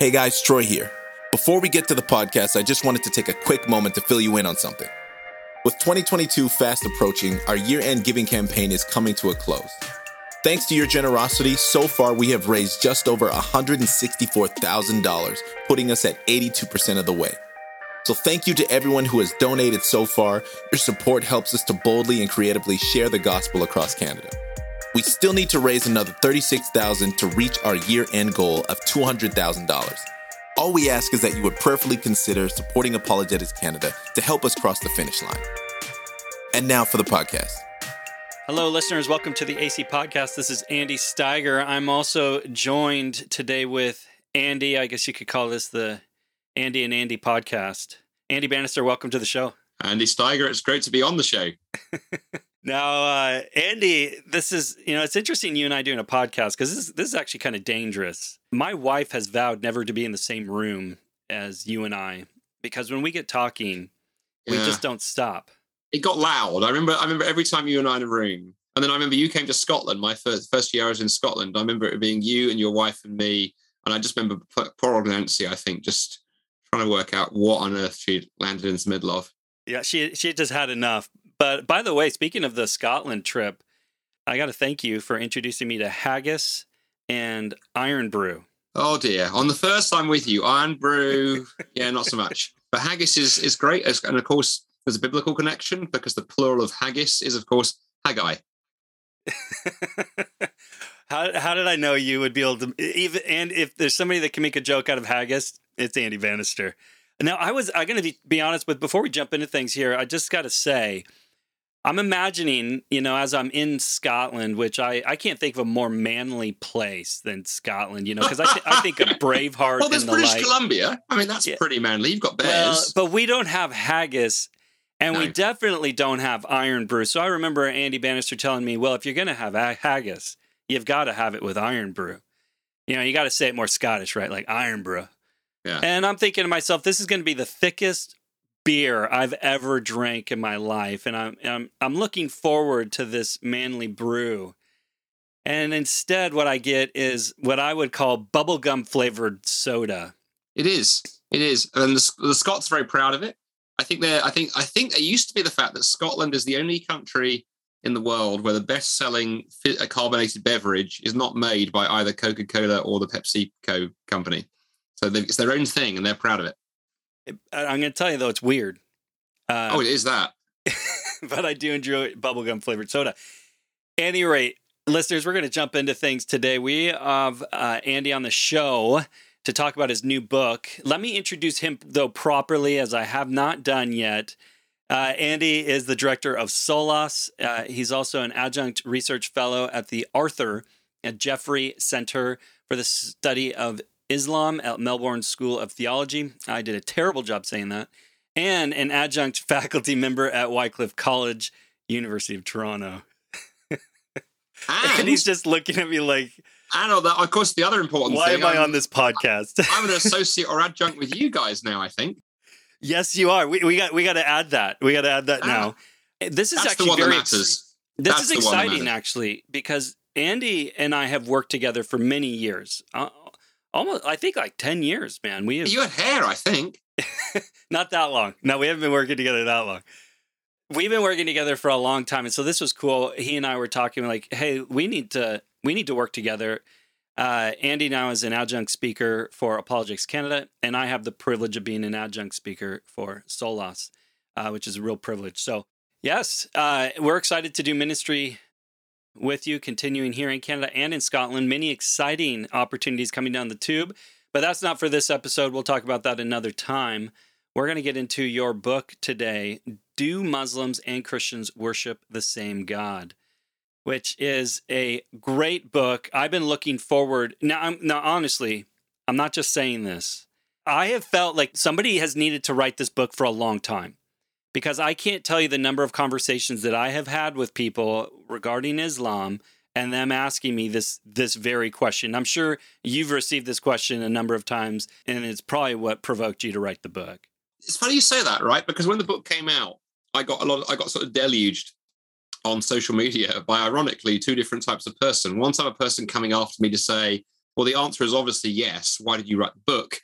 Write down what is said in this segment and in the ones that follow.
Hey guys, Troy here. Before we get to the podcast, I just wanted to take a quick moment to fill you in on something. With 2022 fast approaching, our year end giving campaign is coming to a close. Thanks to your generosity, so far we have raised just over $164,000, putting us at 82% of the way. So thank you to everyone who has donated so far. Your support helps us to boldly and creatively share the gospel across Canada. We still need to raise another 36,000 to reach our year-end goal of $200,000. All we ask is that you would prayerfully consider supporting Apologetics Canada to help us cross the finish line. And now for the podcast. Hello, listeners. Welcome to the AC Podcast. This is Andy Steiger. I'm also joined today with Andy. I guess you could call this the Andy and Andy podcast. Andy Bannister, welcome to the show. Andy Steiger, it's great to be on the show. now, uh, Andy, this is you know it's interesting you and I doing a podcast because this this is actually kind of dangerous. My wife has vowed never to be in the same room as you and I because when we get talking, we Yeah. just don't stop. It got loud. I remember. I remember every time you and I in a room, and then I remember you came to Scotland. My first first year I was in Scotland. I remember it being you and your wife and me, and I just remember poor old Nancy. I think just trying to work out what on earth she landed in the middle of. Yeah, she she just had enough. But by the way, speaking of the Scotland trip, I got to thank you for introducing me to haggis and Irn-Bru. Oh dear! On the first time with you, Irn-Bru, yeah, not so much. But haggis is is great, and of course there's a biblical connection because the plural of haggis is of course Haggai. how how did I know you would be able to even and if there's somebody that can make a joke out of haggis, it's Andy Bannister. Now I was I'm gonna be, be honest but before we jump into things here, I just gotta say I'm imagining, you know, as I'm in Scotland, which I, I can't think of a more manly place than Scotland, you know, because I, th- I think of Braveheart Well, there's the British like. Columbia. I mean, that's Yeah. pretty manly. You've got Well, bears. but we don't have haggis, and we definitely don't have Irn-Bru. So I remember Andy Bannister telling me, "Well, if you're gonna have haggis, you've got to have it with Irn-Bru. You know, you got to say it more Scottish, right? Like Irn-Bru." Yeah. And I'm thinking to myself, this is going to be the thickest beer I've ever drank in my life, and I'm I'm I'm looking forward to this manly brew. And instead, what I get is what I would call bubblegum flavored soda. It is. It is, and the, the Scots are very proud of it. I think they're. I think. I think it used to be the fact that Scotland is the only country in the world where the best-selling uh, carbonated beverage is not made by either Coca-Cola or the PepsiCo company. So it's their own thing, and they're proud of it. It- I'm going to tell you though, it's weird. Uh, oh, it is that. but I do enjoy bubblegum flavored soda. Any rate, listeners, we're going to jump into things today. We have uh, Andy on the show to talk about his new book. Let me introduce him, though, properly, as I have not done yet. Uh, Andy is the director of Solas. Uh, he's also an adjunct research fellow at the Arthur at Jeffery Center for the Study of Islam at Melbourne School of Theology. I did a terrible job saying that. And an adjunct faculty member at Wycliffe College, University of Toronto. And, And he's just looking at me like, and know. that, of course, the other important why thing. am I I'm- on this podcast? I'm an associate or adjunct with you guys now. I think yes, you are. We, we got we got to add that. We got to add that Ah. now. This is actually very. This That's is the one that exciting, actually, because Andy and I have worked together for many years. Uh, almost, I think, like ten years, man. We have You had hair, I think. not that long. No, we haven't been working together that long. We've been working together for a long time, and so this was cool. He and I were talking like, "Hey, we need to we need to work together." Uh, Andy now is an adjunct speaker for Apologetics Canada, and I have the privilege of being an adjunct speaker for Solas, uh, which is a real privilege. So, yes, uh, we're excited to do ministry with you, continuing here in Canada and in Scotland. Many exciting opportunities coming down the tube, but that's not for this episode. We'll talk about that another time. We're going to get into your book today Do Muslims and Christians Worship the Same God? Which is a great book. I've been looking forward. Now, I'm, now honestly, I'm not just saying this. I have felt like somebody has needed to write this book for a long time because I can't tell you the number of conversations that I have had with people regarding Islam and them asking me this this very question. I'm sure you've received this question a number of times and it's probably what provoked you to write the book. it's funny you say that, right? Because when the book came out, I got a lot. of, I got sort of deluged on social media by, ironically, two different types of person. One type of person coming after me to say, well, the answer is obviously yes. Why did you write the book?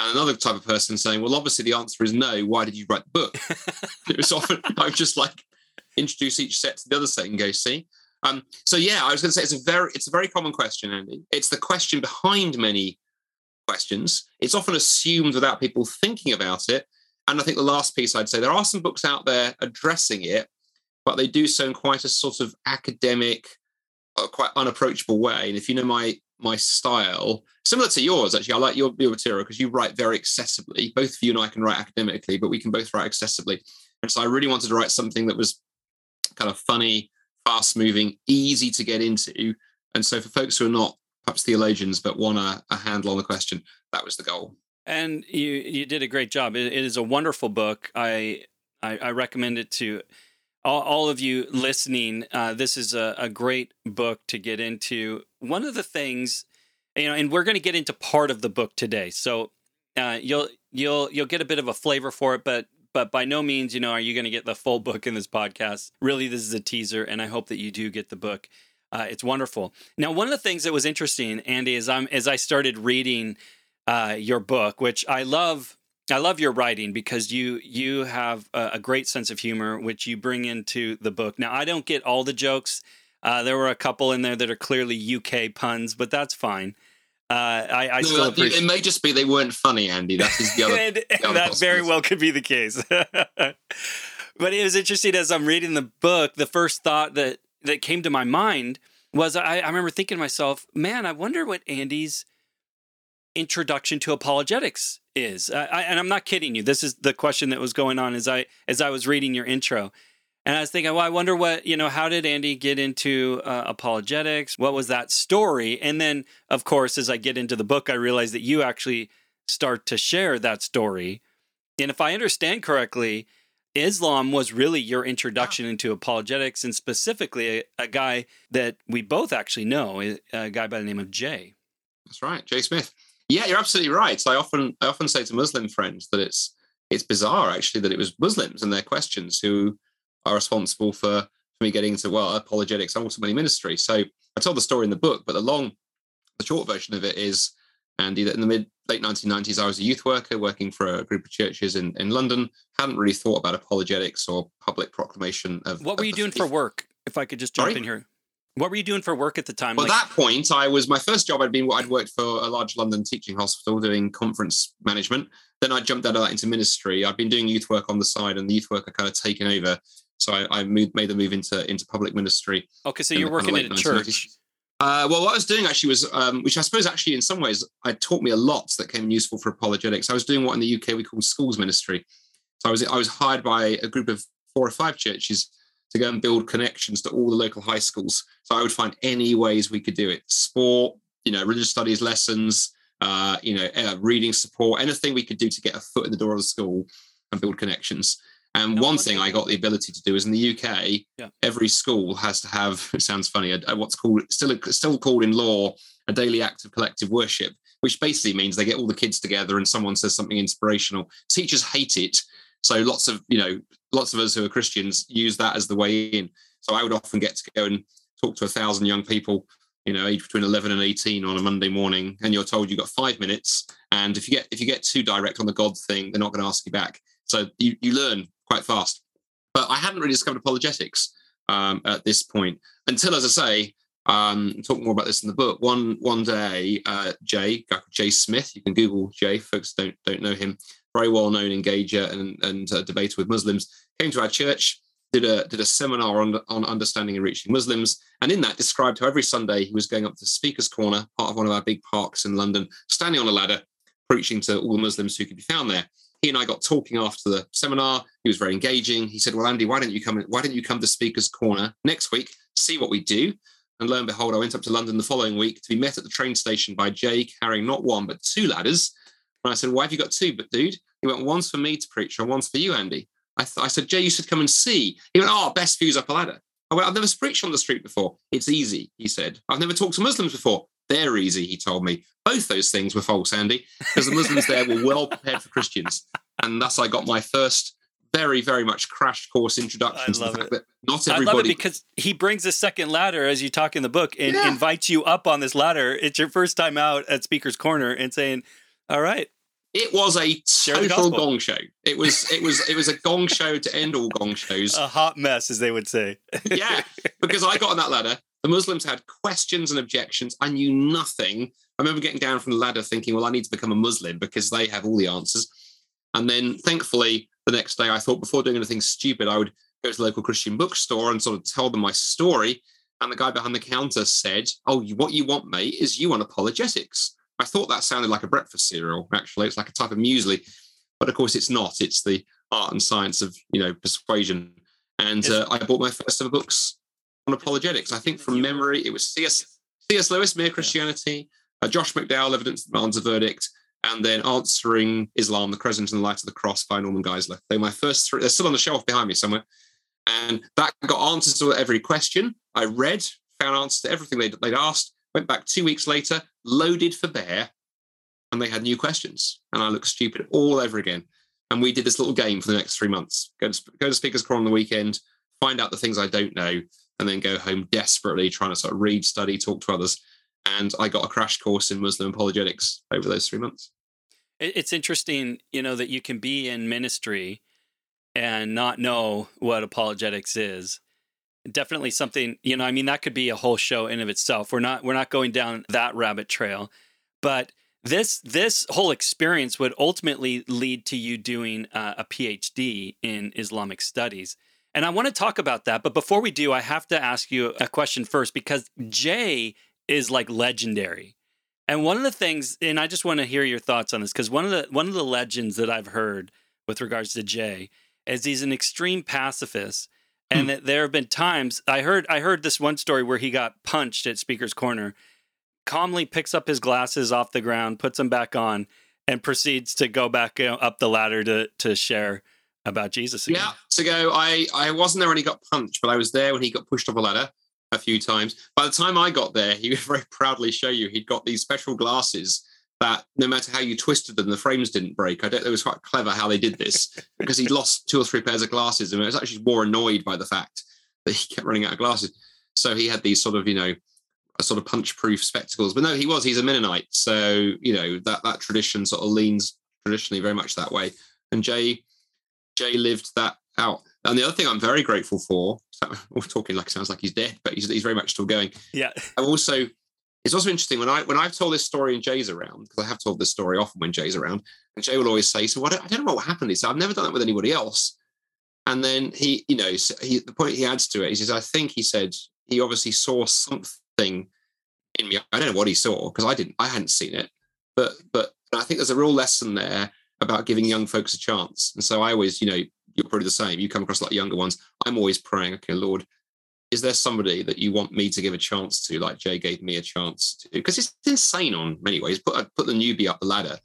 And another type of person saying, well, obviously the answer is no. Why did you write the book? it was often, I would just like introduce each set to the other set and go, see. Um, so yeah, I was going to say it's a very, it's a very common question, Andy. It's the question behind many questions. It's often assumed without people thinking about it. And I think the last piece I'd say there are some books out there addressing it, but they do so in quite a sort of academic, uh, quite unapproachable way. And if you know my my style, similar to yours, actually, I like your, your material because you write very accessibly. Both of you and I can write academically, but we can both write accessibly. And so I really wanted to write something that was kind of funny, fast moving, easy to get into. And so for folks who are not perhaps theologians, but want a, a handle on the question, that was the goal. And you you did a great job. it, it is a wonderful book. I I, I recommend it to all, all of you listening. Uh, this is a, a great book to get into. One of the things, you know, and we're going to get into part of the book today, so uh, you'll you'll you'll get a bit of a flavor for it, but but by no means, you know, are you going to get the full book in this podcast. Really, this is a teaser, and I hope that you do get the book. Uh, it's wonderful. Now, one of the things that was interesting, Andy, is I'm as I started reading uh, your book, which I love. I love your writing because you you have a, a, great sense of humor, which you bring into the book. Now, I don't get all the jokes. Uh, there were a couple in there that are clearly UK puns, but that's fine. Uh, I, I no, still appreciate. It may just be they weren't funny, Andy. That is the other. and, the other that very well could be the case. but it was interesting as I'm reading the book. The first thought that that came to my mind was I, I remember thinking to myself, "Man, I wonder what Andy's introduction to apologetics is." I, and I'm not kidding you. This is the question that was going on as I as I was reading your intro. And I was thinking, well, I wonder what, you know, how did Andy get into uh, apologetics? What was that story? And then, of course, as I get into the book, I realize that you actually start to share that story. And if I understand correctly, Islam was really your introduction into apologetics, and specifically a, a, guy that we both actually know, a guy by the name of Jay. That's right, Jay Smith. Yeah, you're absolutely right. I often I often say to Muslim friends that it's it's bizarre actually that it was Muslims and their questions who are responsible for, for me getting into well apologetics and ultimately ministry. So I told the story in the book, but the long, the short version of it is, Andy, that in the mid late 1990s, I was a youth worker working for a group of churches in, in London. Hadn't really thought about apologetics or public proclamation of. What were you doing faith. for work? If I could just jump Sorry? in here. What were you doing for work at the time? Well, like- that point, I was my first job. I'd been I'd worked for a large London teaching hospital doing conference management. Then I jumped out of that into ministry. I'd been doing youth work on the side, and the youth work had kind of taken over. So I, I moved, made the move into into public ministry. Okay, so you're working at a church. Uh, well, what I was doing actually was, um, which I suppose actually in some ways I taught me a lot that came useful for apologetics. I was doing what in the UK we call schools ministry. So I was I was hired by a group of four or five churches to go and build connections to all the local high schools. So I would find any ways we could do it: sport, you know, religious studies lessons, uh, you know, uh, reading support, anything we could do to get a foot in the door of the school and build connections. And no, one thing I got the ability to do is in the UK, yeah. every school has to have. It sounds funny. A, a, what's called still still called in law a daily act of collective worship, which basically means they get all the kids together and someone says something inspirational. Teachers hate it, so lots of you know lots of us who are Christians use that as the way in. So I would often get to go and talk to a thousand young people, you know, age between 11 and 18 on a Monday morning, and you're told you've got five minutes. And if you get if you get too direct on the God thing, they're not going to ask you back. So you, you learn quite fast. But I hadn't really discovered apologetics um, at this point until, as I say, um, talk more about this in the book. One one day, uh, Jay, Jay Smith, you can Google Jay. Folks don't don't know him. Very well known engager and and uh, debater with Muslims. Came to our church, did a did a seminar on on understanding and reaching Muslims, and in that described how every Sunday he was going up to the Speaker's Corner, part of one of our big parks in London, standing on a ladder, preaching to all the Muslims who could be found there he and I got talking after the seminar. He was very engaging. He said, "Well, Andy, why don't you come? Why don't you come to Speaker's Corner next week? See what we do." And lo and behold, I went up to London the following week to be met at the train station by Jay carrying not one but two ladders. And I said, "Why have you got two?" But dude, he went, "One's for me to preach, and one's for you, Andy." I, th- I said, "Jay, you should come and see." He went, "Oh, best views up a ladder." I went, "I've never preached on the street before. It's easy," he said. "I've never talked to Muslims before. They're easy," he told me. Both those things were false, Andy, because the Muslims there were well prepared for Christians and thus I got my first very, very much crash course introduction I to the love fact it. that not I love it everybody. because he brings a second ladder as you talk in the book and Yeah. invites you up on this ladder. It's your first time out at Speaker's Corner and saying, "All right, it was a total gong show. It was, it was, it was a gong show to end all gong shows. a hot mess," as they would say. yeah, because I got on that ladder. The Muslims had questions and objections. I knew nothing. I remember getting down from the ladder thinking, well, I need to become a Muslim because they have all the answers. And then thankfully, the next day, I thought before doing anything stupid, I would go to the local Christian bookstore and sort of tell them my story. And the guy behind the counter said, Oh, what you want, mate, is you want apologetics. I thought that sounded like a breakfast cereal, actually. It's like a type of muesli. But of course, it's not. It's the art and science of, you know, persuasion. And uh, I bought my first ever books on apologetics. I think from memory, it was C.S. C.S. Lewis, Mere Christianity, uh, Josh McDowell, Evidence Demands a Verdict, and then Answering Islam, The Crescent and the Light of the Cross by Norman Geisler. They're my first three. They're still on the shelf behind me somewhere. And that got answers to every question. I read, found answers to everything they'd, they'd asked, went back two weeks later, loaded for bear, and they had new questions. And I looked stupid all over again. And we did this little game for the next three months. Go to, go to Speaker's Corner on the weekend, find out the things I don't know, and then go home desperately trying to sort of read, study, talk to others. And I got a crash course in Muslim apologetics over those three months. It's interesting, you know, that you can be in ministry and not know what apologetics is. Definitely something, you know, I mean that could be a whole show in of itself. We're not we're not going down that rabbit trail. But this this whole experience would ultimately lead to you doing uh, a PhD in Islamic studies. And I want to talk about that, but before we do, I have to ask you a question first because Jay is like legendary. And one of the things, and I just want to hear your thoughts on this, because one of the one of the legends that I've heard with regards to Jay is he's an extreme pacifist, Hmm. and that there have been times I heard I heard this one story where he got punched at Speaker's Corner, calmly picks up his glasses off the ground, puts them back on, and proceeds to go back you know, up the ladder to to share about Jesus again. Yeah, to go. I I wasn't there when he got punched, but I was there when he got pushed off a ladder a few times. By the time I got there, he would very proudly show you he'd got these special glasses that no matter how you twisted them, the frames didn't break. I don't. It was quite clever how they did this because he'd lost two or three pairs of glasses, and I was actually more annoyed by the fact that he kept running out of glasses. So he had these sort of you know. A sort of punch-proof spectacles, but no, he was. He's a Mennonite, so you know that that tradition sort of leans traditionally very much that way. And Jay Jay lived that out. And the other thing I'm very grateful for, so we're talking like it sounds like he's dead, but he's, he's very much still going. Yeah. I'm also, it's also interesting when I when I've told this story and Jay's around, because I have told this story often when Jay's around, and Jay will always say, "So what? I don't know what happened." He said, "I've never done that with anybody else." And then he, you know, he, the point he adds to it, says, "I think he said he obviously saw something in me. I don't know what he saw because I didn't, I hadn't seen it, but but I think there's a real lesson there about giving young folks a chance. And so I always, you know, you're probably the same. You come across a lot younger ones. I'm always praying, okay, Lord, is there somebody that you want me to give a chance to, like Jay gave me a chance to? Because it's insane on many ways. Put put the newbie up the ladder.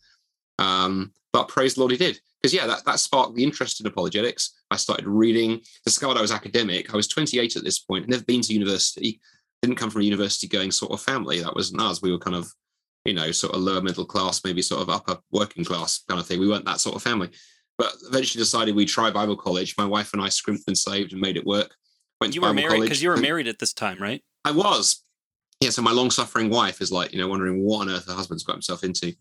Um, but praise the Lord, he did. Because yeah, that, that sparked the interest in apologetics. I started reading, discovered I was academic. I was 28 at this point, never been to university, didn't come from a university going sort of family. That wasn't us. We were kind of, you know, sort of lower middle class, maybe sort of upper working class kind of thing. We weren't that sort of family. But eventually decided we'd try Bible college. My wife and I scrimped and saved and made it work. Went You were married because you were married at this time, right? I was. Yeah, so my long suffering wife is like, you know, wondering what on earth her husband's got himself into.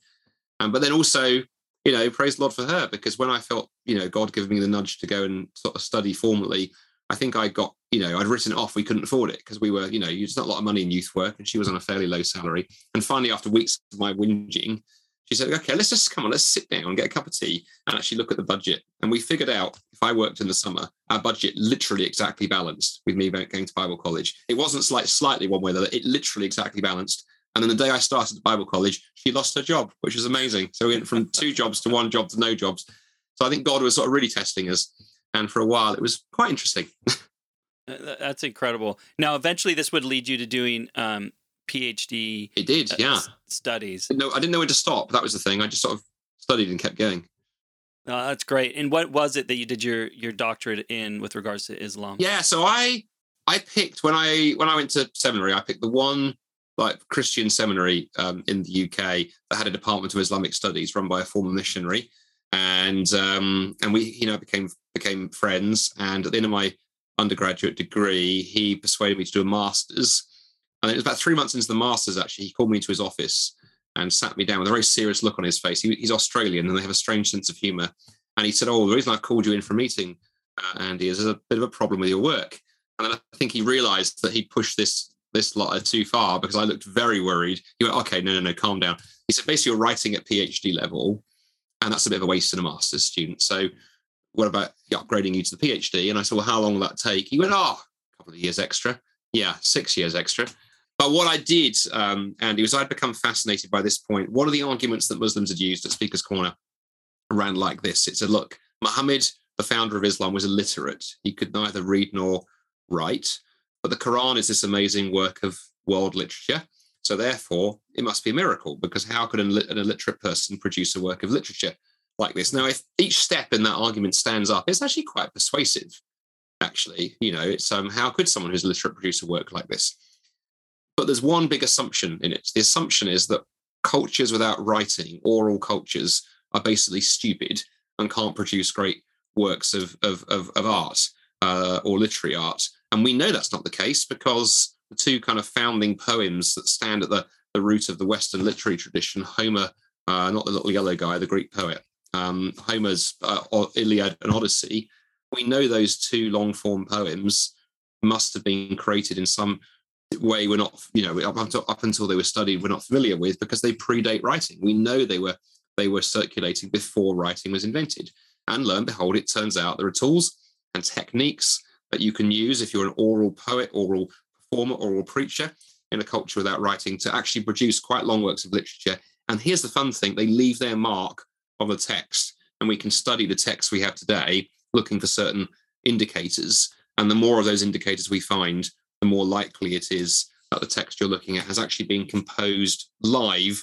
Um, but then also, you know, praise the Lord for her, because when I felt, you know, God giving me the nudge to go and sort of study formally, I think I got, you know, I'd written it off. We couldn't afford it because we were, you know, there's not a lot of money in youth work and she was on a fairly low salary. And finally, after weeks of my whinging, she said, okay, let's just come on, let's sit down and get a cup of tea and actually look at the budget. And we figured out if I worked in the summer, our budget literally exactly balanced with me going to Bible college. It wasn't slight, slightly one way or the other, it literally exactly balanced. And then the day I started Bible college, she lost her job, which was amazing. So we went from two jobs to one job to no jobs. So I think God was sort of really testing us. And for a while, it was quite interesting. That's incredible. Now, eventually, this would lead you to doing um, PhD It did, uh, yeah. s- studies. No, I didn't know when to stop. That was the thing. I just sort of studied and kept going. Uh, that's great. And what was it that you did your your doctorate in with regards to Islam? Yeah, so I I picked when I when I went to seminary, I picked the one like Christian seminary um, in the UK that had a department of Islamic studies run by a former missionary. and um, and we you know became became friends. And at the end of my undergraduate degree, he persuaded me to do a master's. And it was about three months into the master's. Actually, he called me into his office and sat me down with a very serious look on his face. He, he's Australian, and they have a strange sense of humour. And he said, "Oh, the reason I called you in for a meeting, uh, Andy, is there's a bit of a problem with your work." And I think he realised that he pushed this this lot too far because I looked very worried. He went, "Okay, no, no, no, calm down." He said, "Basically, you're writing at PhD level, and that's a bit of a waste in a master's student. So, what about upgrading you to the PhD?" And I said, "Well, how long will that take?" He went, "Oh, a couple of years extra. Yeah, six years extra." But what I did, um, Andy, was I'd become fascinated by this point. What are the arguments that Muslims had used at Speaker's Corner around like this? It said, look, Muhammad, the founder of Islam, was illiterate. He could neither read nor write. But the Quran is this amazing work of world literature. So therefore, it must be a miracle because how could an, an illiterate person produce a work of literature like this? Now, if each step in that argument stands up, it's actually quite persuasive. Actually, you know, it's um, how could someone who's illiterate produce a work like this? But there's one big assumption in it. The assumption is that cultures without writing, oral cultures, are basically stupid and can't produce great works of, of, of, of art uh, or literary art. And we know that's not the case because the two kind of founding poems that stand at the, the root of the Western literary tradition, Homer, uh, not the little yellow guy, the Greek poet, um, Homer's uh, Iliad and Odyssey, we know those two long form poems must have been created in some way we're not, you know, up until, up until they were studied, we're not familiar with because they predate writing. We know they were they were circulating before writing was invented. And lo and behold, it turns out there are tools and techniques that you can use if you're an oral poet, oral performer, oral preacher in a culture without writing to actually produce quite long works of literature. And here's the fun thing they leave their mark on the text. And we can study the text we have today looking for certain indicators. And the more of those indicators we find, the more likely it is that the text you're looking at has actually been composed live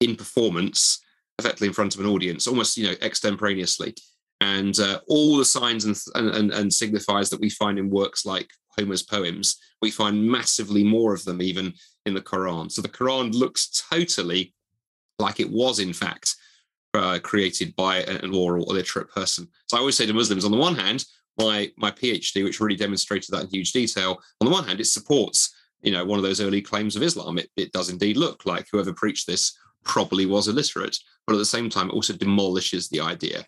in performance, effectively in front of an audience, almost you know extemporaneously. And uh, all the signs and, and, and signifiers that we find in works like Homer's poems, we find massively more of them even in the Quran. So the Quran looks totally like it was, in fact, uh, created by an oral illiterate person. So I always say to Muslims, on the one hand, my my PhD, which really demonstrated that in huge detail. On the one hand, it supports you know one of those early claims of Islam. It, it does indeed look like whoever preached this probably was illiterate, but at the same time, it also demolishes the idea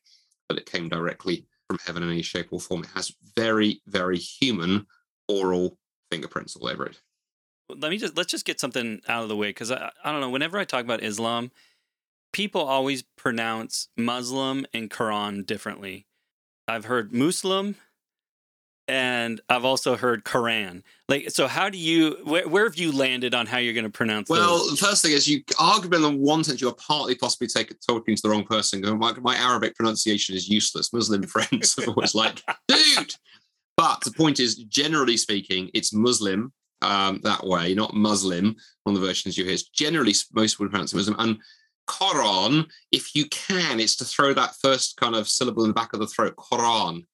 that it came directly from heaven in any shape or form. It has very very human oral fingerprints all over it. Let me just let's just get something out of the way because I, I don't know. Whenever I talk about Islam, people always pronounce Muslim and Quran differently. I've heard Muslim, and I've also heard Quran. Like, so how do you? Where, where have you landed on how you're going to pronounce? Well, those? the first thing is you arguably in one sense you are partly possibly talking to the wrong person. My, my Arabic pronunciation is useless. Muslim friends are always like, dude. But the point is, generally speaking, it's Muslim um, that way, not Muslim on the versions you hear. It's generally most would pronounce it Muslim. And Quran, if you can, it's to throw that first kind of syllable in the back of the throat. Quran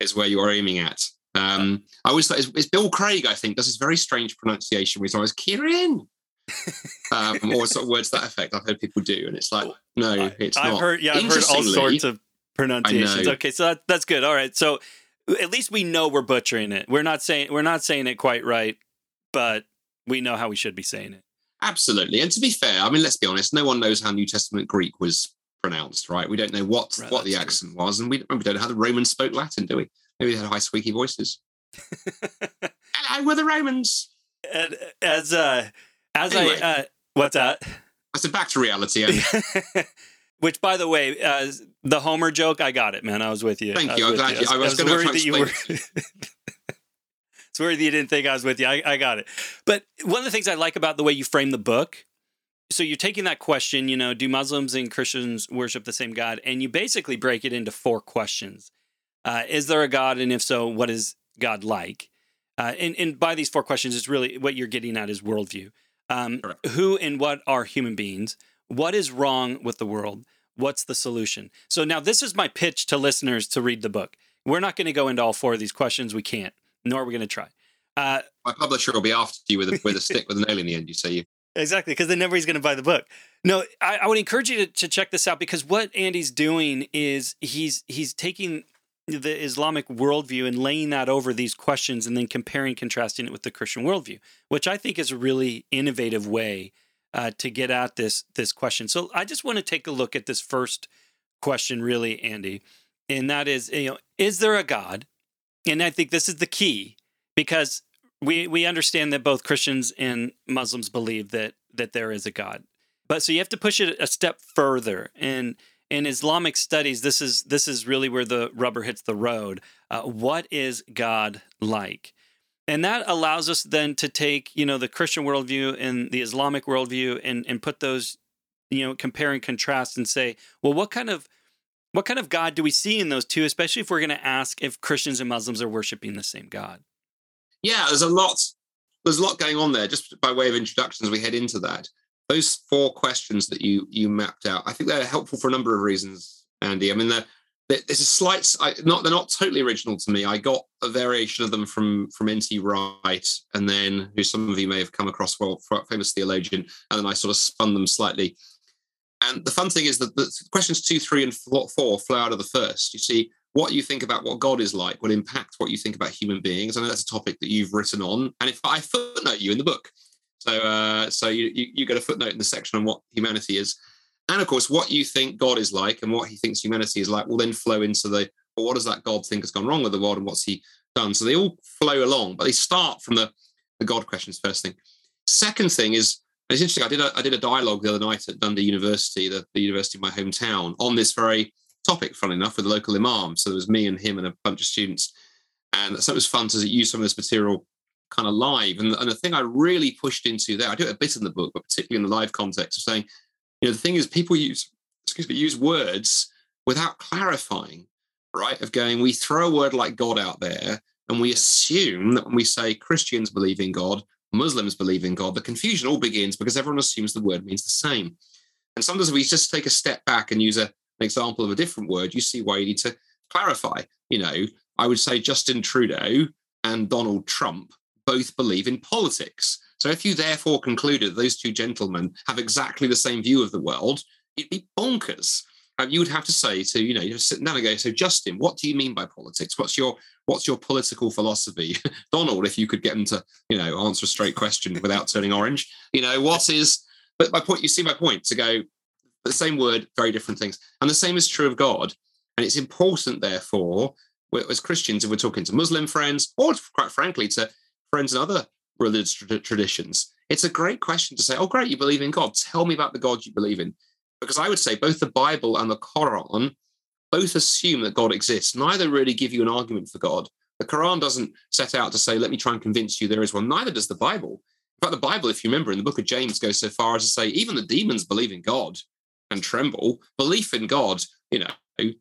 is where you are aiming at. Um, I always thought it's, it's, Bill Craig, I think, does this very strange pronunciation where he's always Kieran. um, or sort of words that effect. I've heard people do, and it's like, no, it's I've not. Heard, yeah, I've heard all sorts of pronunciations. Okay, so that, that's good. All right, so at least we know we're butchering it. We're not saying we're not saying it quite right, but we know how we should be saying it. Absolutely. And to be fair, I mean, let's be honest, no one knows how New Testament Greek was pronounced, right? We don't know what, right, what the accent was. And we, we, don't know how the Romans spoke Latin, do we? Maybe they had high squeaky voices. Hello, we're the Romans. And as uh as anyway, I uh, what's that? I said back to reality. Which, by the way, uh, the Homer joke, I got it, man. I was with you. Thank you. I'm glad you. I was, I was, that you were. It's worried you didn't think I was with you. I, I got it. But one of the things I like about the way you frame the book, so you're taking that question, you know, do Muslims and Christians worship the same God? And you basically break it into four questions. Uh, is there a God? And if so, what is God like? Uh, and, and by these four questions, it's really what you're getting at is worldview. Um, who and what are human beings? What is wrong with the world? What's the solution? So now this is my pitch to listeners to read the book. We're not going to go into all four of these questions. We can't nor are we going to try. Uh, My publisher will be after you with a, with a stick with a nail in the end. You say you. exactly, because then nobody's going to buy the book. No, I, I would encourage you to, to check this out because what Andy's doing is he's he's taking the Islamic worldview and laying that over these questions and then comparing, contrasting it with the Christian worldview, which I think is a really innovative way uh, to get at this this question. So I just want to take a look at this first question, really, Andy, and that is, you know, is there a God? And I think this is the key because we we understand that both Christians and Muslims believe that that there is a God, but so you have to push it a step further and in Islamic studies, this is this is really where the rubber hits the road. Uh, what is God like? And that allows us then to take, you know, the Christian worldview and the Islamic worldview and and put those, you know, compare and contrast and say, well, what kind of what kind of God do we see in those two, especially if we're going to ask if Christians and Muslims are worshiping the same God? Yeah, there's a lot. There's a lot going on there. Just by way of introduction, as we head into that, those four questions that you you mapped out, I think they're helpful for a number of reasons, Andy. I mean, they're, there's a slight, not they're not totally original to me. I got a variation of them from from N.T. Wright, and then who some of you may have come across, well, famous theologian, and then I sort of spun them slightly. And the fun thing is that the questions two, three, and four flow out of the first. You see, what you think about what God is like will impact what you think about human beings. I know that's a topic that you've written on, and if I footnote you in the book. So, uh, so you, you, you get a footnote in the section on what humanity is, and of course, what you think God is like and what He thinks humanity is like will then flow into the well, what does that God think has gone wrong with the world and what's He done? So they all flow along, but they start from the the God questions first thing. Second thing is it's interesting. I did a, I did a dialogue the other night at Dundee University, the, the university of my hometown, on this very topic. Funnily enough, with the local imam. So there was me and him and a bunch of students, and so it was fun to use some of this material kind of live. And, and the thing I really pushed into there, I do it a bit in the book, but particularly in the live context of saying, you know, the thing is people use, excuse me, use words without clarifying, right? Of going, we throw a word like God out there and we assume that when we say Christians believe in God, Muslims believe in God, the confusion all begins because everyone assumes the word means the same. And sometimes if we just take a step back and use a, an example of a different word, you see why you need to clarify. You know, I would say Justin Trudeau and Donald Trump both believe in politics. So if you therefore concluded those two gentlemen have exactly the same view of the world, it'd be bonkers. You would have to say to, you know, you're sitting down and go, so Justin, what do you mean by politics? What's your what's your political philosophy? Donald, if you could get him to, you know, answer a straight question without turning orange, you know, what is but my point, you see my point to go, the same word, very different things. And the same is true of God. And it's important, therefore, as Christians, if we're talking to Muslim friends, or quite frankly, to friends and other religious traditions, it's a great question to say, oh, great, you believe in God. Tell me about the God you believe in. Because I would say both the Bible and the Quran both assume that God exists. Neither really give you an argument for God. The Quran doesn't set out to say, let me try and convince you there is one. Neither does the Bible. In fact, the Bible, if you remember in the book of James, goes so far as to say, even the demons believe in God and tremble. Belief in God, you know,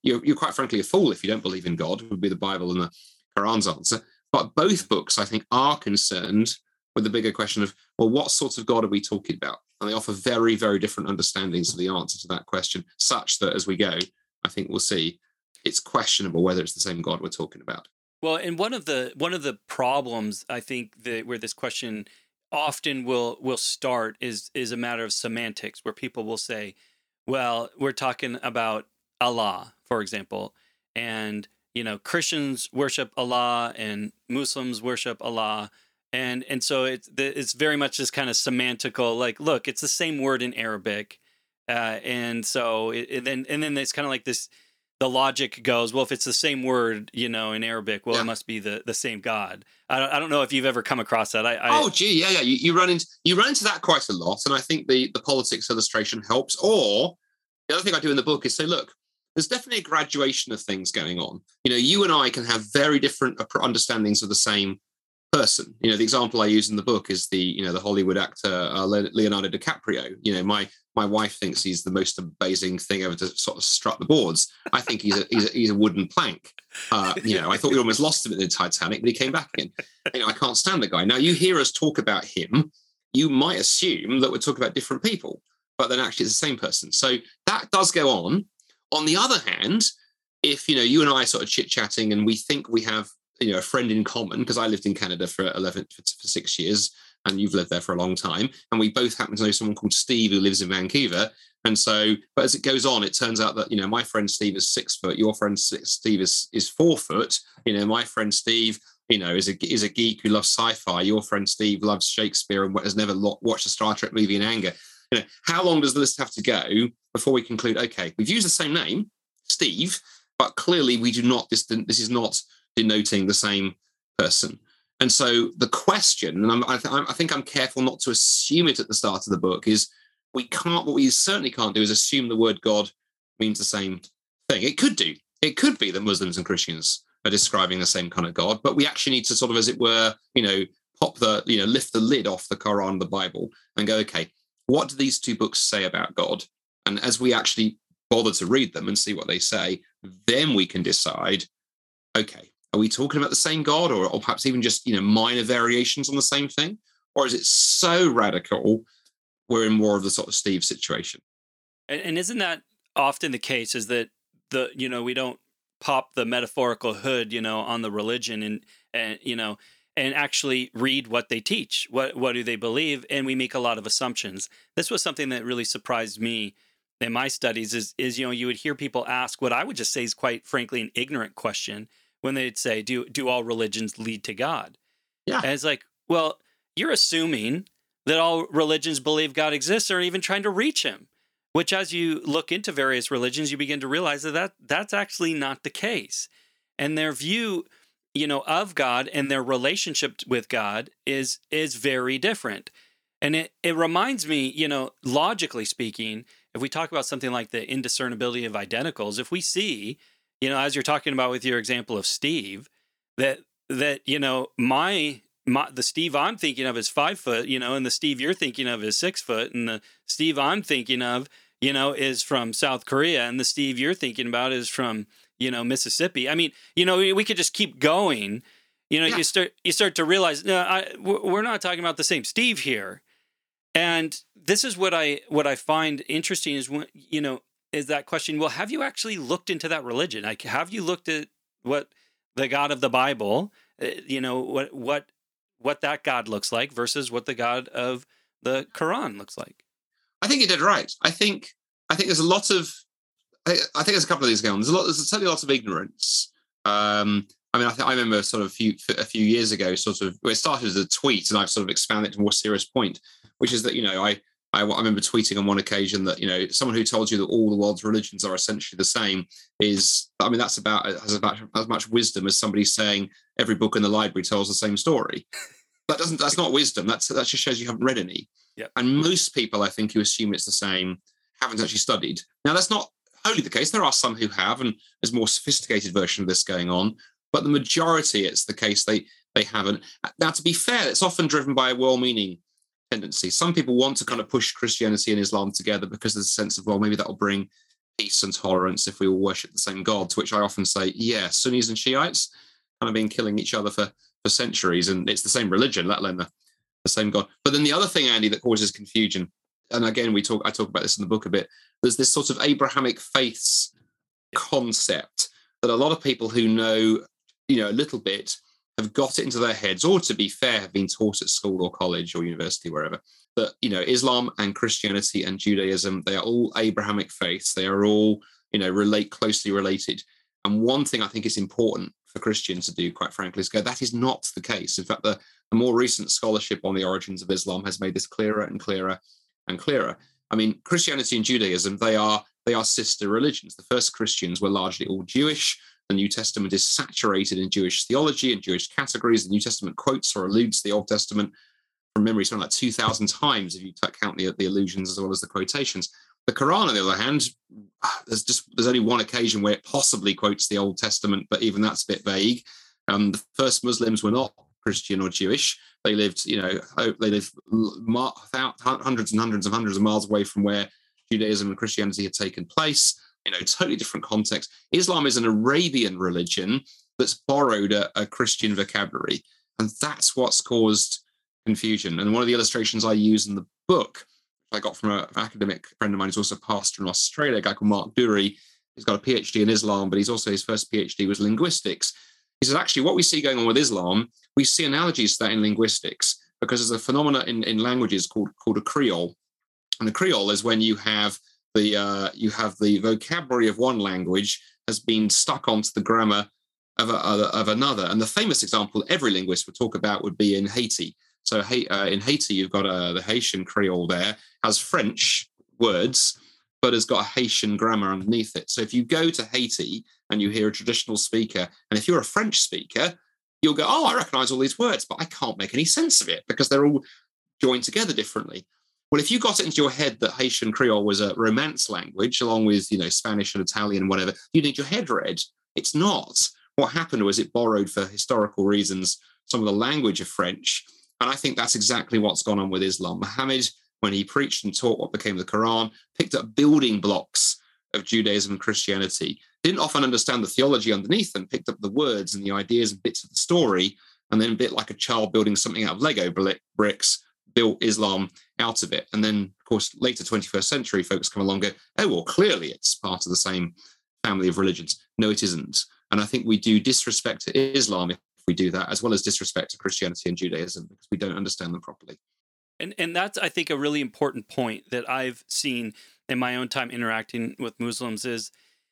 you're, you're quite frankly a fool if you don't believe in God, would be the Bible and the Quran's answer. But both books, I think, are concerned with the bigger question of, well, what sort of God are we talking about? And they offer very, very different understandings of the answer to that question, such that as we go, I think we'll see it's questionable whether it's the same God we're talking about. Well, and one of the one of the problems I think that where this question often will will start is is a matter of semantics, where people will say, "Well, we're talking about Allah, for example, and you know Christians worship Allah and Muslims worship Allah and and so it's it's very much this kind of semantical like look it's the same word in Arabic uh, and so it, and then and then it's kind of like this the logic goes well if it's the same word you know in Arabic well yeah. it must be the the same God I don't, I don't know if you've ever come across that I, I oh gee yeah yeah you, you run into you run into that quite a lot and I think the the politics illustration helps or the other thing I do in the book is say look there's definitely a graduation of things going on. You know, you and I can have very different understandings of the same person. You know, the example I use in the book is the you know the Hollywood actor uh, Leonardo DiCaprio. You know, my my wife thinks he's the most amazing thing ever to sort of strut the boards. I think he's a he's a, he's a wooden plank. Uh, you know, I thought we almost lost him in the Titanic, but he came back again. You know, I can't stand the guy. Now you hear us talk about him, you might assume that we're talking about different people, but then actually it's the same person. So that does go on. On the other hand, if you know you and I are sort of chit chatting and we think we have you know a friend in common because I lived in Canada for eleven for, six years and you've lived there for a long time. And we both happen to know someone called Steve who lives in Vancouver. And so, but as it goes on, it turns out that you know my friend Steve is six foot, your friend Steve is is four foot. You know, my friend Steve, you know, is a is a geek who loves sci-fi. Your friend Steve loves Shakespeare and has never watched a Star Trek movie in anger. You know, how long does the list have to go before we conclude? Okay, we've used the same name, Steve, but clearly we do not. This this is not denoting the same person. And so the question, and I, th- I think I'm careful not to assume it at the start of the book, is we can't. What we certainly can't do is assume the word God means the same thing. It could do. It could be that Muslims and Christians are describing the same kind of God, but we actually need to sort of, as it were, you know, pop the, you know, lift the lid off the Quran, the Bible, and go, okay, what do these two books say about God? And as we actually bother to read them and see what they say, then we can decide, okay, are we talking about the same God or, or perhaps even just, you know, minor variations on the same thing? Or is it so radical we're in more of the sort of Steve situation? And, and isn't that often the case is that the, you know, we don't pop the metaphorical hood, you know, on the religion and, and, you know, and actually read what they teach. What what do they believe? And we make a lot of assumptions. This was something that really surprised me in my studies is is you know you would hear people ask what I would just say is quite frankly an ignorant question when they'd say do do all religions lead to God? Yeah. And it's like, well, you're assuming that all religions believe God exists or even trying to reach him. Which as you look into various religions you begin to realize that, that that's actually not the case. And their view you know of god and their relationship with god is is very different and it it reminds me you know logically speaking if we talk about something like the indiscernibility of identicals if we see you know as you're talking about with your example of steve that that you know my my, the Steve I'm thinking of is five foot, you know, and the Steve you're thinking of is six foot, and the Steve I'm thinking of, you know, is from South Korea, and the Steve you're thinking about is from, you know Mississippi. I mean, you know, we could just keep going. You know, yeah. you start you start to realize no, I, we're not talking about the same Steve here. And this is what I what I find interesting is when you know is that question. Well, have you actually looked into that religion? Like, have you looked at what the God of the Bible, uh, you know, what what what that God looks like versus what the God of the Quran looks like? I think you did right. I think I think there's a lot of I, I think there's a couple of these going on. There's a lot. There's certainly lots of ignorance. Um, I mean, I, th- I remember sort of a few a few years ago, sort of it started as a tweet, and I've sort of expanded to a more serious point, which is that you know I, I I remember tweeting on one occasion that you know someone who told you that all the world's religions are essentially the same is I mean that's about has about as much wisdom as somebody saying every book in the library tells the same story. that doesn't that's not wisdom. That's that just shows you haven't read any. Yep. And most people, I think, who assume it's the same haven't actually studied. Now that's not wholly the case. There are some who have, and there's more sophisticated version of this going on. But the majority, it's the case they they haven't. Now, to be fair, it's often driven by a well-meaning tendency. Some people want to kind of push Christianity and Islam together because there's a sense of well, maybe that will bring peace and tolerance if we all worship the same God. To which I often say, yeah, Sunnis and Shiites kind of been killing each other for for centuries, and it's the same religion, let alone the, the same God. But then the other thing, Andy, that causes confusion, and again, we talk I talk about this in the book a bit, there's this sort of Abrahamic faiths concept that a lot of people who know, you know, a little bit have got it into their heads, or to be fair, have been taught at school or college or university, wherever, that, you know, Islam and Christianity and Judaism, they are all Abrahamic faiths. They are all, you know, relate closely related. And one thing I think is important for Christians to do, quite frankly, is go, that is not the case. In fact, the, the more recent scholarship on the origins of Islam has made this clearer and clearer and clearer. I mean, Christianity and Judaism, they are they are sister religions. The first Christians were largely all Jewish. The New Testament is saturated in Jewish theology and Jewish categories. The New Testament quotes or alludes to the Old Testament from memory something like 2,000 times if you count the, the allusions as well as the quotations. The Quran, on the other hand, there's just there's only one occasion where it possibly quotes the Old Testament, but even that's a bit vague. Um, the first Muslims were not Christian or Jewish. They lived, you know, they lived hundreds and hundreds and hundreds of miles away from where Judaism and Christianity had taken place. You know, totally different context. Islam is an Arabian religion that's borrowed a, a Christian vocabulary, and that's what's caused confusion. And one of the illustrations I use in the book, I got from an academic friend of mine who's also a pastor in Australia, a guy called Mark Durie. He's got a PhD in Islam, but he's also his first PhD was linguistics. He says, actually, what we see going on with Islam, we see analogies to that in linguistics. because there's a phenomena in, in languages called called a creole, and a creole is when you have the uh, you have the vocabulary of one language has been stuck onto the grammar of, a, of another. And the famous example every linguist would talk about would be in Haiti. So uh, in Haiti, you've got uh, the Haitian Creole there has French words, but has got a Haitian grammar underneath it. So if you go to Haiti and you hear a traditional speaker, and if you're a French speaker, you'll go, "Oh, I recognize all these words, but I can't make any sense of it because they're all joined together differently." Well, if you got it into your head that Haitian Creole was a Romance language, along with you know Spanish and Italian and whatever, you need your head read. It's not. What happened was it borrowed for historical reasons some of the language of French, and I think that's exactly what's gone on with Islam. Muhammad, when he preached and taught what became the Quran, picked up building blocks of Judaism and Christianity. Didn't often understand the theology underneath them, picked up the words and the ideas and bits of the story, and then a bit like a child building something out of Lego bricks, built Islam out of it. And then, of course, later 21st century folks come along and go, oh, well, clearly it's part of the same family of religions. No, it isn't. And I think we do disrespect to Islam if we do that, as well as disrespect to Christianity and Judaism because we don't understand them properly. And and that's I think a really important point that I've seen in my own time interacting with Muslims is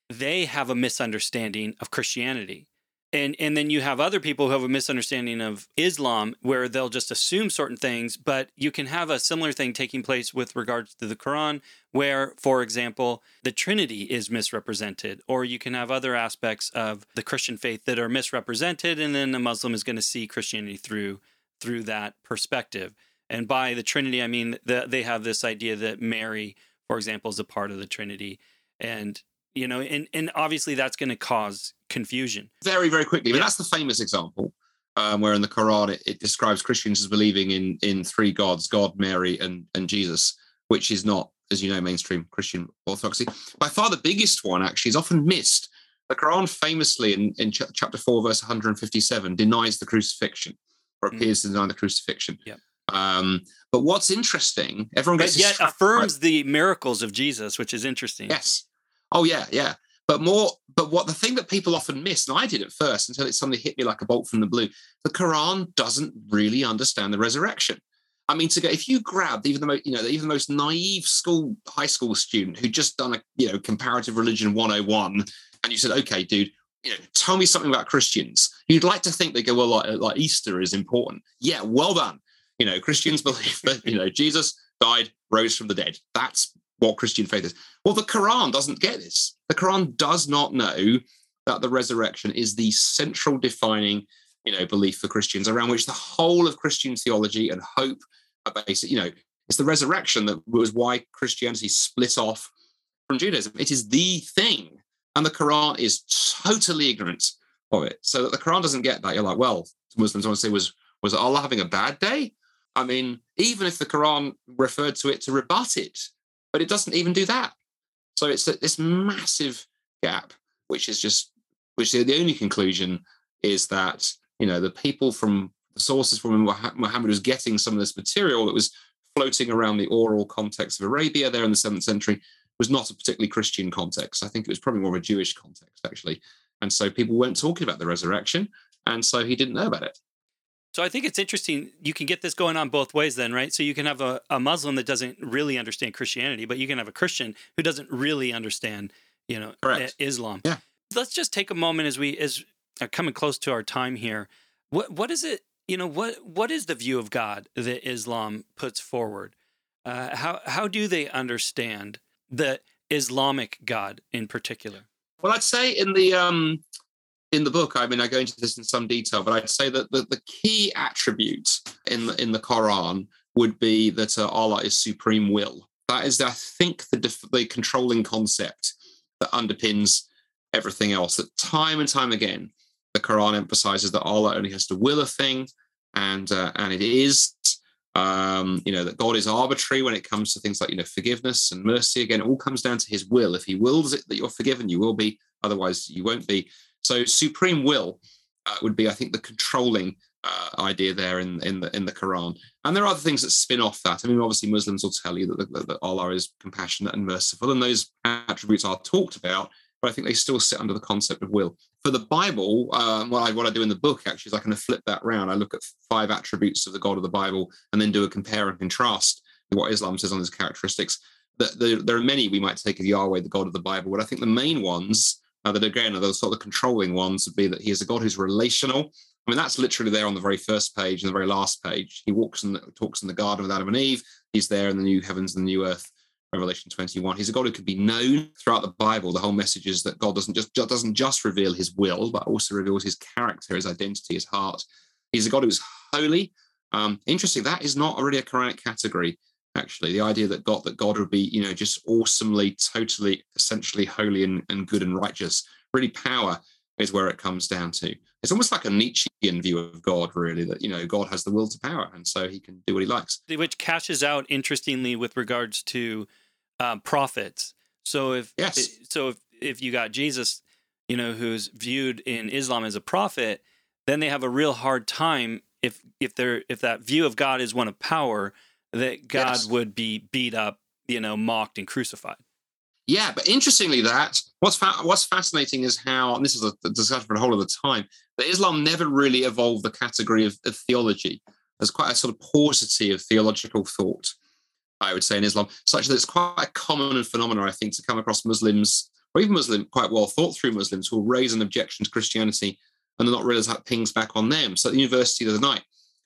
they have a misunderstanding of Christianity and and then you have other people who have a misunderstanding of Islam where they'll just assume certain things but you can have a similar thing taking place with regards to the Quran where for example the trinity is misrepresented or you can have other aspects of the Christian faith that are misrepresented and then the Muslim is going to see Christianity through through that perspective. And by the trinity I mean that they have this idea that Mary for example is a part of the trinity. And you know and and obviously that's going to cause confusion very very quickly yeah. That's the famous example um, where in the quran it, it, describes christians as believing in in three gods god mary and and jesus which is not as you know mainstream christian orthodoxy by far the biggest one actually is often missed the quran famously in, in ch- chapter 4 verse 157 denies the crucifixion or mm. appears mm. to deny the crucifixion yeah um, but what's interesting, everyone gets but yet affirms right? the miracles of Jesus, which is interesting. Yes, Oh yeah, yeah. But more, but what the thing that people often miss, and I did at first until it suddenly hit me like a bolt from the blue, the Quran doesn't really understand the resurrection. I mean, to go if you grabbed even the most, you know, even the most naive school, high school student who just done a, you know, comparative religion 101, and you said, okay, dude, you know, tell me something about Christians. You'd like to think they go, well, like, like Easter is important. Yeah, well done. You know, Christians believe that, you know, Jesus died, rose from the dead. That's what Christian faith is. Well, the Quran doesn't get this. The Quran does not know that the resurrection is the central defining, you know, belief for Christians around which the whole of Christian theology and hope are based. You know, it's the resurrection that was why Christianity split off from Judaism. It is the thing, and the Quran is totally ignorant of it. So that the Quran doesn't get that. You're like, well, Muslims want to say was was Allah having a bad day? I mean, even if the Quran referred to it to rebut it, but it doesn't even do that. So it's this massive gap, which is just, which the only conclusion is that, you know, the people from the sources from Muhammad was getting some of this material that was floating around the oral context of Arabia there in the seventh century was not a particularly Christian context. I think it was probably more of a Jewish context, actually. And so people weren't talking about the resurrection. And so he didn't know about it. So I think it's interesting. You can get this going on both ways, then, right? So you can have a, a Muslim that doesn't really understand Christianity, but you can have a Christian who doesn't really understand, you know, Correct. Islam. Yeah. Let's just take a moment as we as are coming close to our time here. What what is it? You know, what what is the view of God that Islam puts forward? Uh, how how do they understand the Islamic God in particular? Well, I'd say in the um, in the book, I mean, I go into this in some detail, but I'd say that the, the key attribute in the, in the Quran would be that uh, Allah is supreme will. That is, I think, the, def- the controlling concept that underpins everything else. That time and time again, the Quran emphasizes that Allah only has to will a thing, and uh, and it is. Um, you know that God is arbitrary when it comes to things like you know forgiveness and mercy. Again, it all comes down to His will. If He wills it that you're forgiven, you will be. Otherwise, you won't be. So supreme will uh, would be, I think, the controlling uh, idea there in in the in the Quran. And there are other things that spin off that. I mean, obviously, Muslims will tell you that, that, that Allah is compassionate and merciful, and those attributes are talked about. but I think they still sit under the concept of will. For the Bible, um, what, I, what I do in the book actually is I kind of flip that round. I look at five attributes of the God of the Bible and then do a compare and contrast what Islam says on his characteristics. The, the, there are many we might take of Yahweh, the God of the Bible, but I think the main ones uh, that again are the sort of controlling ones would be that he is a God who's relational. I mean, that's literally there on the very first page and the very last page. He walks and talks in the garden with Adam and Eve. He's there in the new heavens and the new earth. Revelation 21. He's a God who could be known throughout the Bible. The whole message is that God doesn't just doesn't just reveal his will, but also reveals his character, his identity, his heart. He's a God who's holy. Um, interesting, that is not already a Quranic category, actually. The idea that God that God would be, you know, just awesomely, totally, essentially holy and, and good and righteous. Really power is where it comes down to. It's almost like a Nietzschean view of God, really, that, you know, God has the will to power and so he can do what he likes. Which cashes out interestingly with regards to um, prophets. So if yes. so if if you got Jesus, you know, who's viewed in Islam as a prophet, then they have a real hard time if if they're if that view of God is one of power, that God yes. would be beat up, you know, mocked and crucified. Yeah, but interestingly, that what's fa- what's fascinating is how, and this is a discussion for the whole of the time, that Islam never really evolved the category of, of theology. There's quite a sort of paucity of theological thought I would say, in Islam, such that it's quite a common phenomenon, I think, to come across Muslims or even Muslim, quite well thought through Muslims who will raise an objection to Christianity and not realize that pings back on them. So at the university of the other night,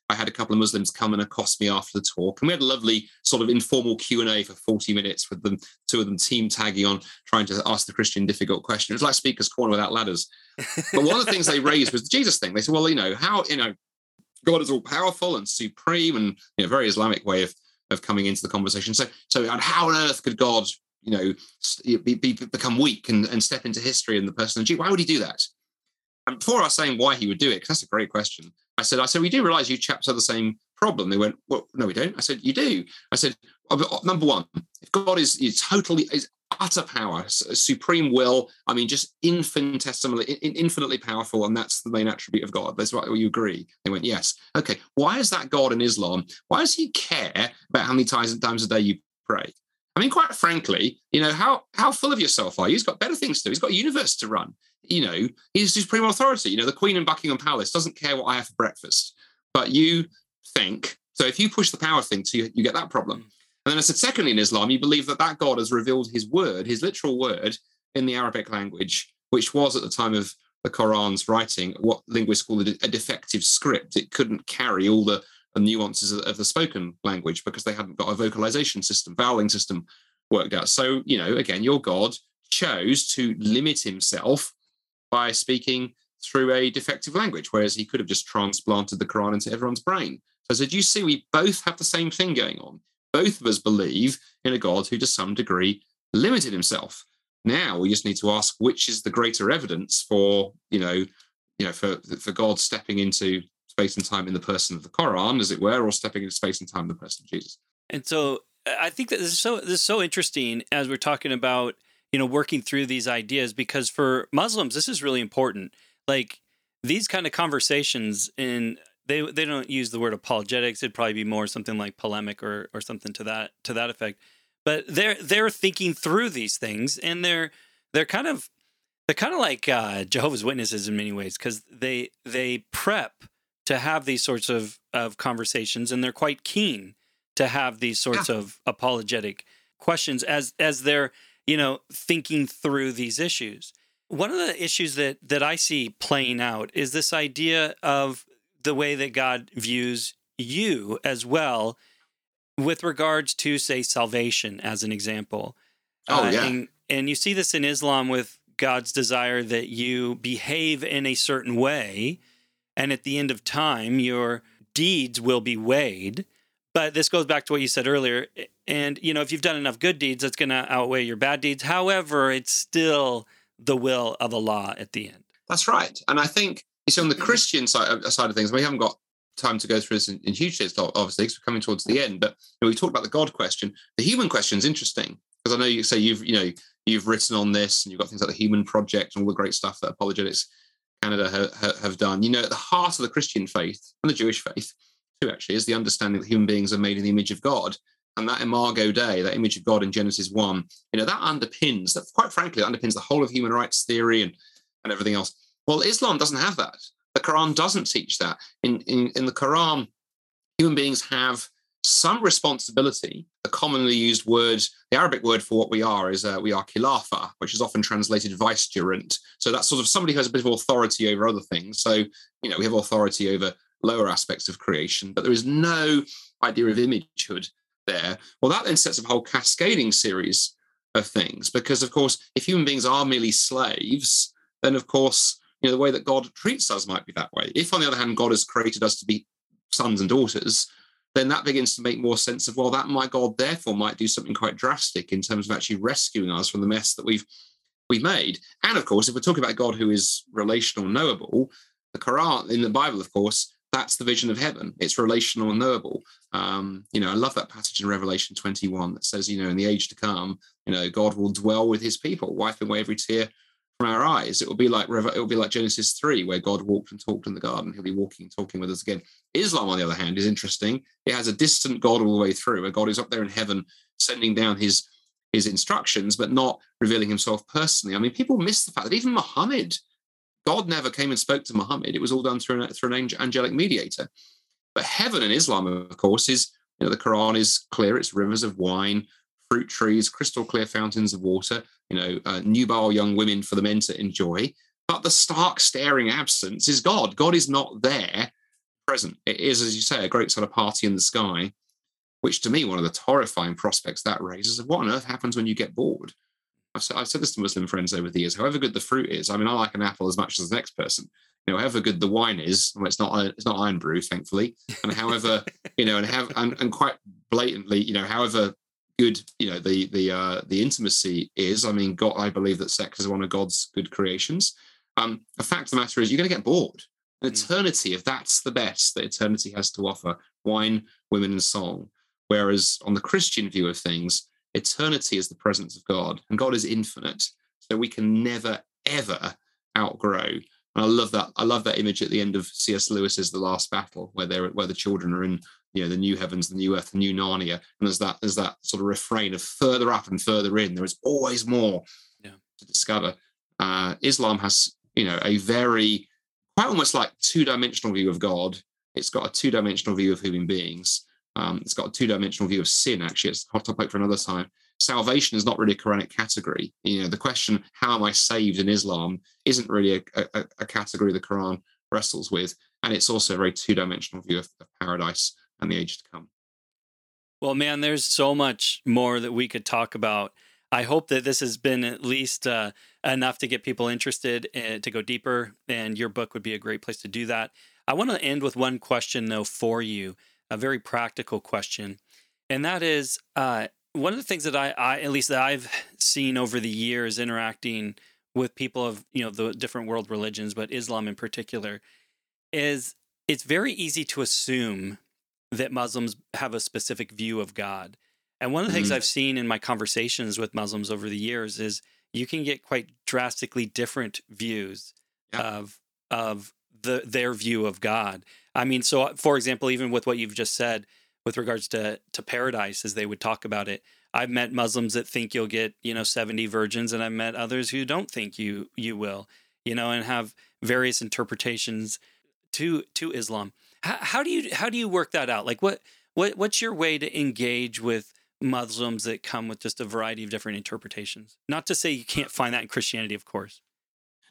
I had a couple of Muslims come and accost me after the talk, and we had a lovely sort of informal Q and A for forty minutes with them, two of them team tagging on, trying to ask the Christian difficult question. It was like Speaker's Corner without ladders. But one of the things they raised was the Jesus thing. They said, "Well, you know, how you know, God is all powerful and supreme, and you know, very Islamic way of of coming into the conversation. So, so how on earth could God, you know, be, be, become weak and, and step into history in the person of Jesus? Why would he do that? And before I was saying why he would do it, because that's a great question, I said, I said, we do realize you chaps have the same problem. They went, well, no, we don't. I said, you do. I said, oh, oh, number one, if God is, is totally is utter power, supreme will. I mean, just infinitesimally, infinitely powerful, and that's the main attribute of God. That's what you agree. They went, yes. Okay. Why is that God in Islam? Why does He care about how many times times a day you pray? I mean, quite frankly, you know, how how full of yourself are you? He's got better things to do. He's got a universe to run. You know, he's supreme authority. You know, the Queen in Buckingham Palace doesn't care what I have for breakfast, but you think so. If you push the power thing, to you, you get that problem. Hmm. And then I said, secondly, in Islam, you believe that that God has revealed his word, his literal word, in the Arabic language, which was at the time of the Quran's writing what linguists call a defective script. It couldn't carry all the, the nuances of, the spoken language because they hadn't got a vocalization system, voweling system worked out. So, you know, again, your God chose to limit himself by speaking through a defective language, whereas he could have just transplanted the Quran into everyone's brain. So I said, you see, we both have the same thing going on both of us believe in a God who, to some degree, limited himself. Now we just need to ask which is the greater evidence for, you know, you know, for for God stepping into space and time in the person of the Quran, as it were, or stepping into space and time in the person of Jesus. And so I think that this is so this is so interesting as we're talking about, you know, working through these ideas because for Muslims this is really important. Like these kind of conversations in they they don't use the word apologetics. It'd probably be more something like polemic or or something to that to that effect. But they're they're thinking through these things, and they're they're kind of they're kind of like uh, Jehovah's Witnesses in many ways because they they prep to have these sorts of of conversations, and they're quite keen to have these sorts yeah. of apologetic questions as as they're you know thinking through these issues. One of the issues that that I see playing out is this idea of the way that God views you as well with regards to say salvation as an example. Oh uh, yeah. And, and you see this in Islam with God's desire that you behave in a certain way and at the end of time your deeds will be weighed. But this goes back to what you said earlier and you know if you've done enough good deeds that's going to outweigh your bad deeds. However, it's still the will of Allah at the end. That's right. And I think you see, on the Christian side, uh, side of things, we haven't got time to go through this in, in huge detail, obviously, because we're coming towards the end. But you know, we talked about the God question. The human question is interesting because I know you say you've you know you've written on this and you've got things like the Human Project and all the great stuff that Apologetics Canada ha, ha, have done. You know, at the heart of the Christian faith and the Jewish faith too, actually, is the understanding that human beings are made in the image of God. and that imago Dei, that image of God in Genesis 1, you know, that underpins, that quite frankly, underpins the whole of human rights theory and, and everything else. Well, Islam doesn't have that. The Quran doesn't teach that. In, in, in the Quran, human beings have some responsibility. The commonly used word, the Arabic word for what we are is uh, we are khilafa, which is often translated vicegerent. So that's sort of somebody who has a bit of authority over other things. So, you know, we have authority over lower aspects of creation, but there is no idea of imagehood there. Well, that then sets up a whole cascading series of things because, of course, if human beings are merely slaves, then of course, you know, the way that God treats us might be that way. If, on the other hand, God has created us to be sons and daughters, then that begins to make more sense of well, that my God therefore might do something quite drastic in terms of actually rescuing us from the mess that we've we've made. And of course, if we're talking about God who is relational, knowable, the Quran in the Bible, of course, that's the vision of heaven. It's relational and knowable. Um, you know, I love that passage in Revelation 21 that says, you know, in the age to come, you know, God will dwell with his people, wiping away every tear from our eyes. It will be like it will be like Genesis 3, where God walked and talked in the garden. He'll be walking and talking with us again. Islam, on the other hand, is interesting. It has a distant God all the way through, where God is up there in heaven sending down his his instructions, but not revealing himself personally. I mean, people miss the fact that even Muhammad God never came and spoke to Muhammad. It was all done through an, through an angelic mediator. But heaven in Islam, of course, is you know the Quran is clear. It's rivers of wine, fruit trees, crystal clear fountains of water. You know, uh, nubile young women for the men to enjoy. But the stark, staring absence is God. God is not there, present. It is, as you say, a great sort of party in the sky. Which to me, one of the horrifying prospects that raises of what on earth happens when you get bored. I've said, I've said this to Muslim friends over the years. However good the fruit is, I mean, I like an apple as much as the next person. You know, however good the wine is, well, it's not it's not Irn-Bru, thankfully, and however you know, and have and, and quite blatantly, you know, however good you know the the uh, the intimacy is. I mean, God, I believe that sex is one of God's good creations. Um, the fact of the matter is, you're going to get bored. An mm. eternity, if that's the best that eternity has to offer, wine, women, and song. Whereas on the Christian view of things, eternity is the presence of God, and God is infinite. So we can never, ever outgrow. And I love that. I love that image at the end of C.S. Lewis's The Last Battle, where they're where the children are in, you know, the new heavens, the new earth, the new Narnia. And there's that, there's that sort of refrain of further up and further in. There is always more yeah. to discover. Uh, Islam has, you know, a very quite almost like two-dimensional view of God. It's got a two-dimensional view of human beings. Um, it's got a two-dimensional view of sin. Actually, it's a hot topic for another time. Salvation is not really a Quranic category. You know, the question "How am I saved in Islam?" isn't really a, a, a category the Quran wrestles with, and it's also a very two-dimensional view of, of paradise and the age to come. Well, man, there's so much more that we could talk about. I hope that this has been at least uh, enough to get people interested in, to go deeper, and your book would be a great place to do that. I want to end with one question, though, for you a very practical question, and that is uh, one of the things that I, I, at least that I've seen over the years interacting with people of you know the different world religions, but Islam in particular, is it's very easy to assume that Muslims have a specific view of God. And one of the mm-hmm. things I've seen in my conversations with Muslims over the years is you can get quite drastically different views yeah. of of the their view of God. I mean, so for example, even with what you've just said with regards to to paradise, as they would talk about it, I've met Muslims that think you'll get you know seventy virgins, and I've met others who don't think you you will, you know, and have various interpretations to to Islam. How, how do you how do you work that out? Like what what what's your way to engage with Muslims that come with just a variety of different interpretations? Not to say you can't find that in Christianity, of course.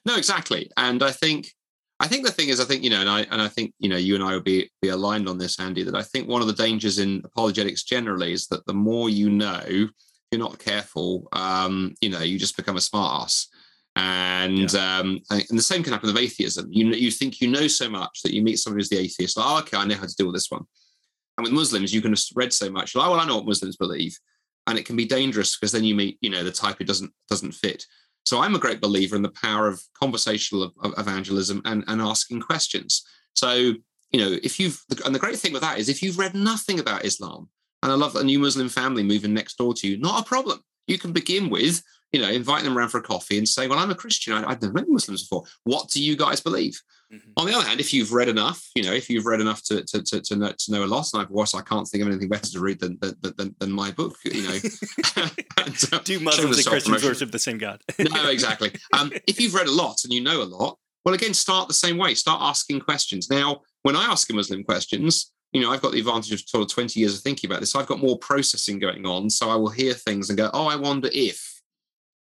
No, exactly. And I think I think the thing is, I think you know, and I and I think you know, you and I will be be aligned on this, Andy. That I think one of the dangers in apologetics generally is that the more you know, you're not careful, um, you know, you just become a smartass. And yeah. um, and the same can happen with atheism. You you think you know so much that you meet someone who's the atheist, like, oh, okay, I know how to deal with this one. And with Muslims, you can have read so much, like, oh, well, I know what Muslims believe, and it can be dangerous because then you meet, you know, the type who doesn't doesn't fit. So I'm a great believer in the power of conversational evangelism and, and asking questions. So, you know, if you've, and the great thing with that is if you've read nothing about Islam, and I love a new Muslim family moving next door to you, not a problem. You can begin with, you know, inviting them around for a coffee and saying, "Well, I'm a Christian. I, I've never met Muslims before. What do you guys believe?" Mm-hmm. On the other hand, if you've read enough, you know, if you've read enough to to, to, to, know, to know a lot, and I've watched, I can't think of anything better to read than than, than, than my book. You know, and, uh, do Muslims and Christians worship the same God? no, exactly. Um, if you've read a lot and you know a lot, well, again, start the same way. Start asking questions. Now, when I ask a Muslim questions, you know, I've got the advantage of sort of 20 years of thinking about this. So I've got more processing going on. So I will hear things and go, oh, I wonder if.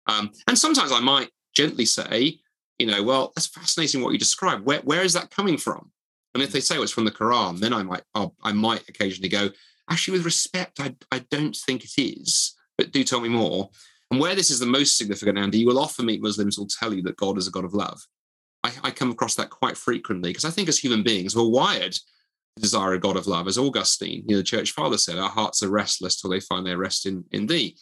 Um, and sometimes I might gently say, you know, well, that's fascinating what you described. Where, where is that coming from? And if they say well, it's from the Quran, then I might I'll, i might occasionally go, actually, with respect, I, I don't think it is, but do tell me more. And where this is the most significant, Andy, you will often meet Muslims who will tell you that God is a God of love. I, I come across that quite frequently because I think as human beings, we're wired to desire a God of love. As Augustine, you know, the church father said, our hearts are restless till they find their rest in, in thee.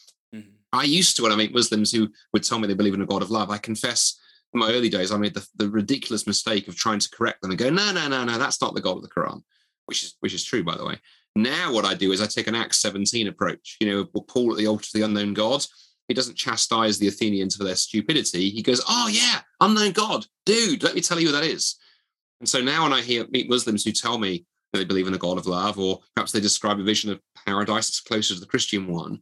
I used to, when I meet Muslims who would tell me they believe in a God of love, I confess in my early days, I made the, the ridiculous mistake of trying to correct them and go, no, no, no, no, that's not the God of the Quran, which is which is true, by the way. Now, what I do is I take an Acts 17 approach. You know, Paul at the altar of the unknown God, he doesn't chastise the Athenians for their stupidity. He goes, "Oh yeah, unknown God, dude. Let me tell you who that is." And so now, when I hear meet Muslims who tell me that they believe in a God of love, or perhaps they describe a vision of paradise that's closer to the Christian one,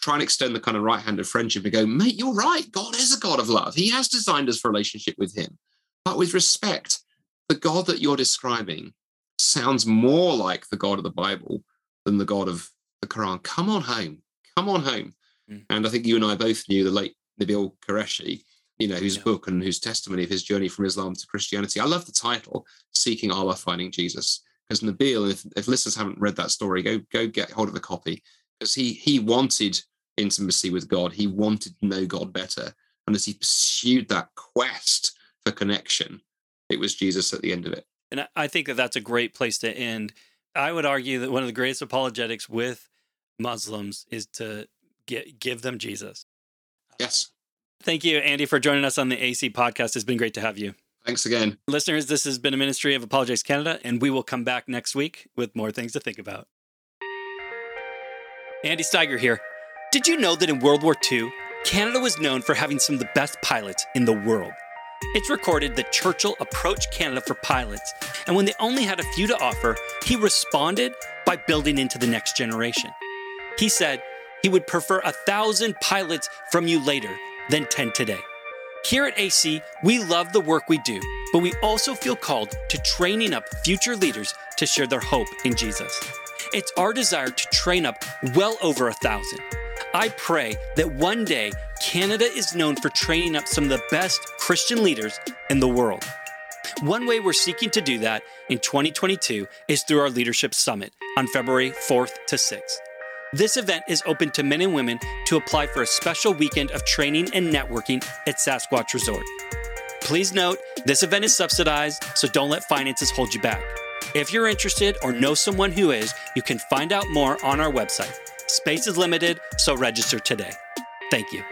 try and extend the kind of right hand of friendship and go, "Mate, you're right. God is a God of love. He has designed us for relationship with Him, but with respect, the God that you're describing sounds more like the God of the Bible than the God of the Quran. Come on home. Come on home." Mm. And I think you and I both knew the late Nabil Qureshi, you know, whose yeah. book and whose testimony of his journey from Islam to Christianity. I love the title, Seeking Allah, Finding Jesus. Because Nabil, if, if listeners haven't read that story, go go get hold of a copy. Because he he wanted intimacy with God. He wanted to know God better. And as he pursued that quest for connection, it was Jesus at the end of it. And I think that that's a great place to end. I would argue that one of the greatest apologetics with Muslims is to get, give them Jesus. Yes. Uh, thank you, Andy, for joining us on the AC podcast. It's been great to have you. Thanks again. Listeners, this has been a ministry of Apologetics Canada, and we will come back next week with more things to think about. Andy Steiger here. Did you know that in World War II, Canada was known for having some of the best pilots in the world? It's recorded that Churchill approached Canada for pilots, and when they only had a few to offer, he responded by building into the next generation. He said, he would prefer a thousand pilots from you later than 10 today. Here at AC, we love the work we do, but we also feel called to training up future leaders to share their hope in Jesus. It's our desire to train up well over a thousand. I pray that one day Canada is known for training up some of the best Christian leaders in the world. One way we're seeking to do that in 2022 is through our Leadership Summit on February 4th to 6th. This event is open to men and women to apply for a special weekend of training and networking at Sasquatch Resort. Please note, this event is subsidized, so don't let finances hold you back. If you're interested or know someone who is, you can find out more on our website. Space is limited, so register today. Thank you.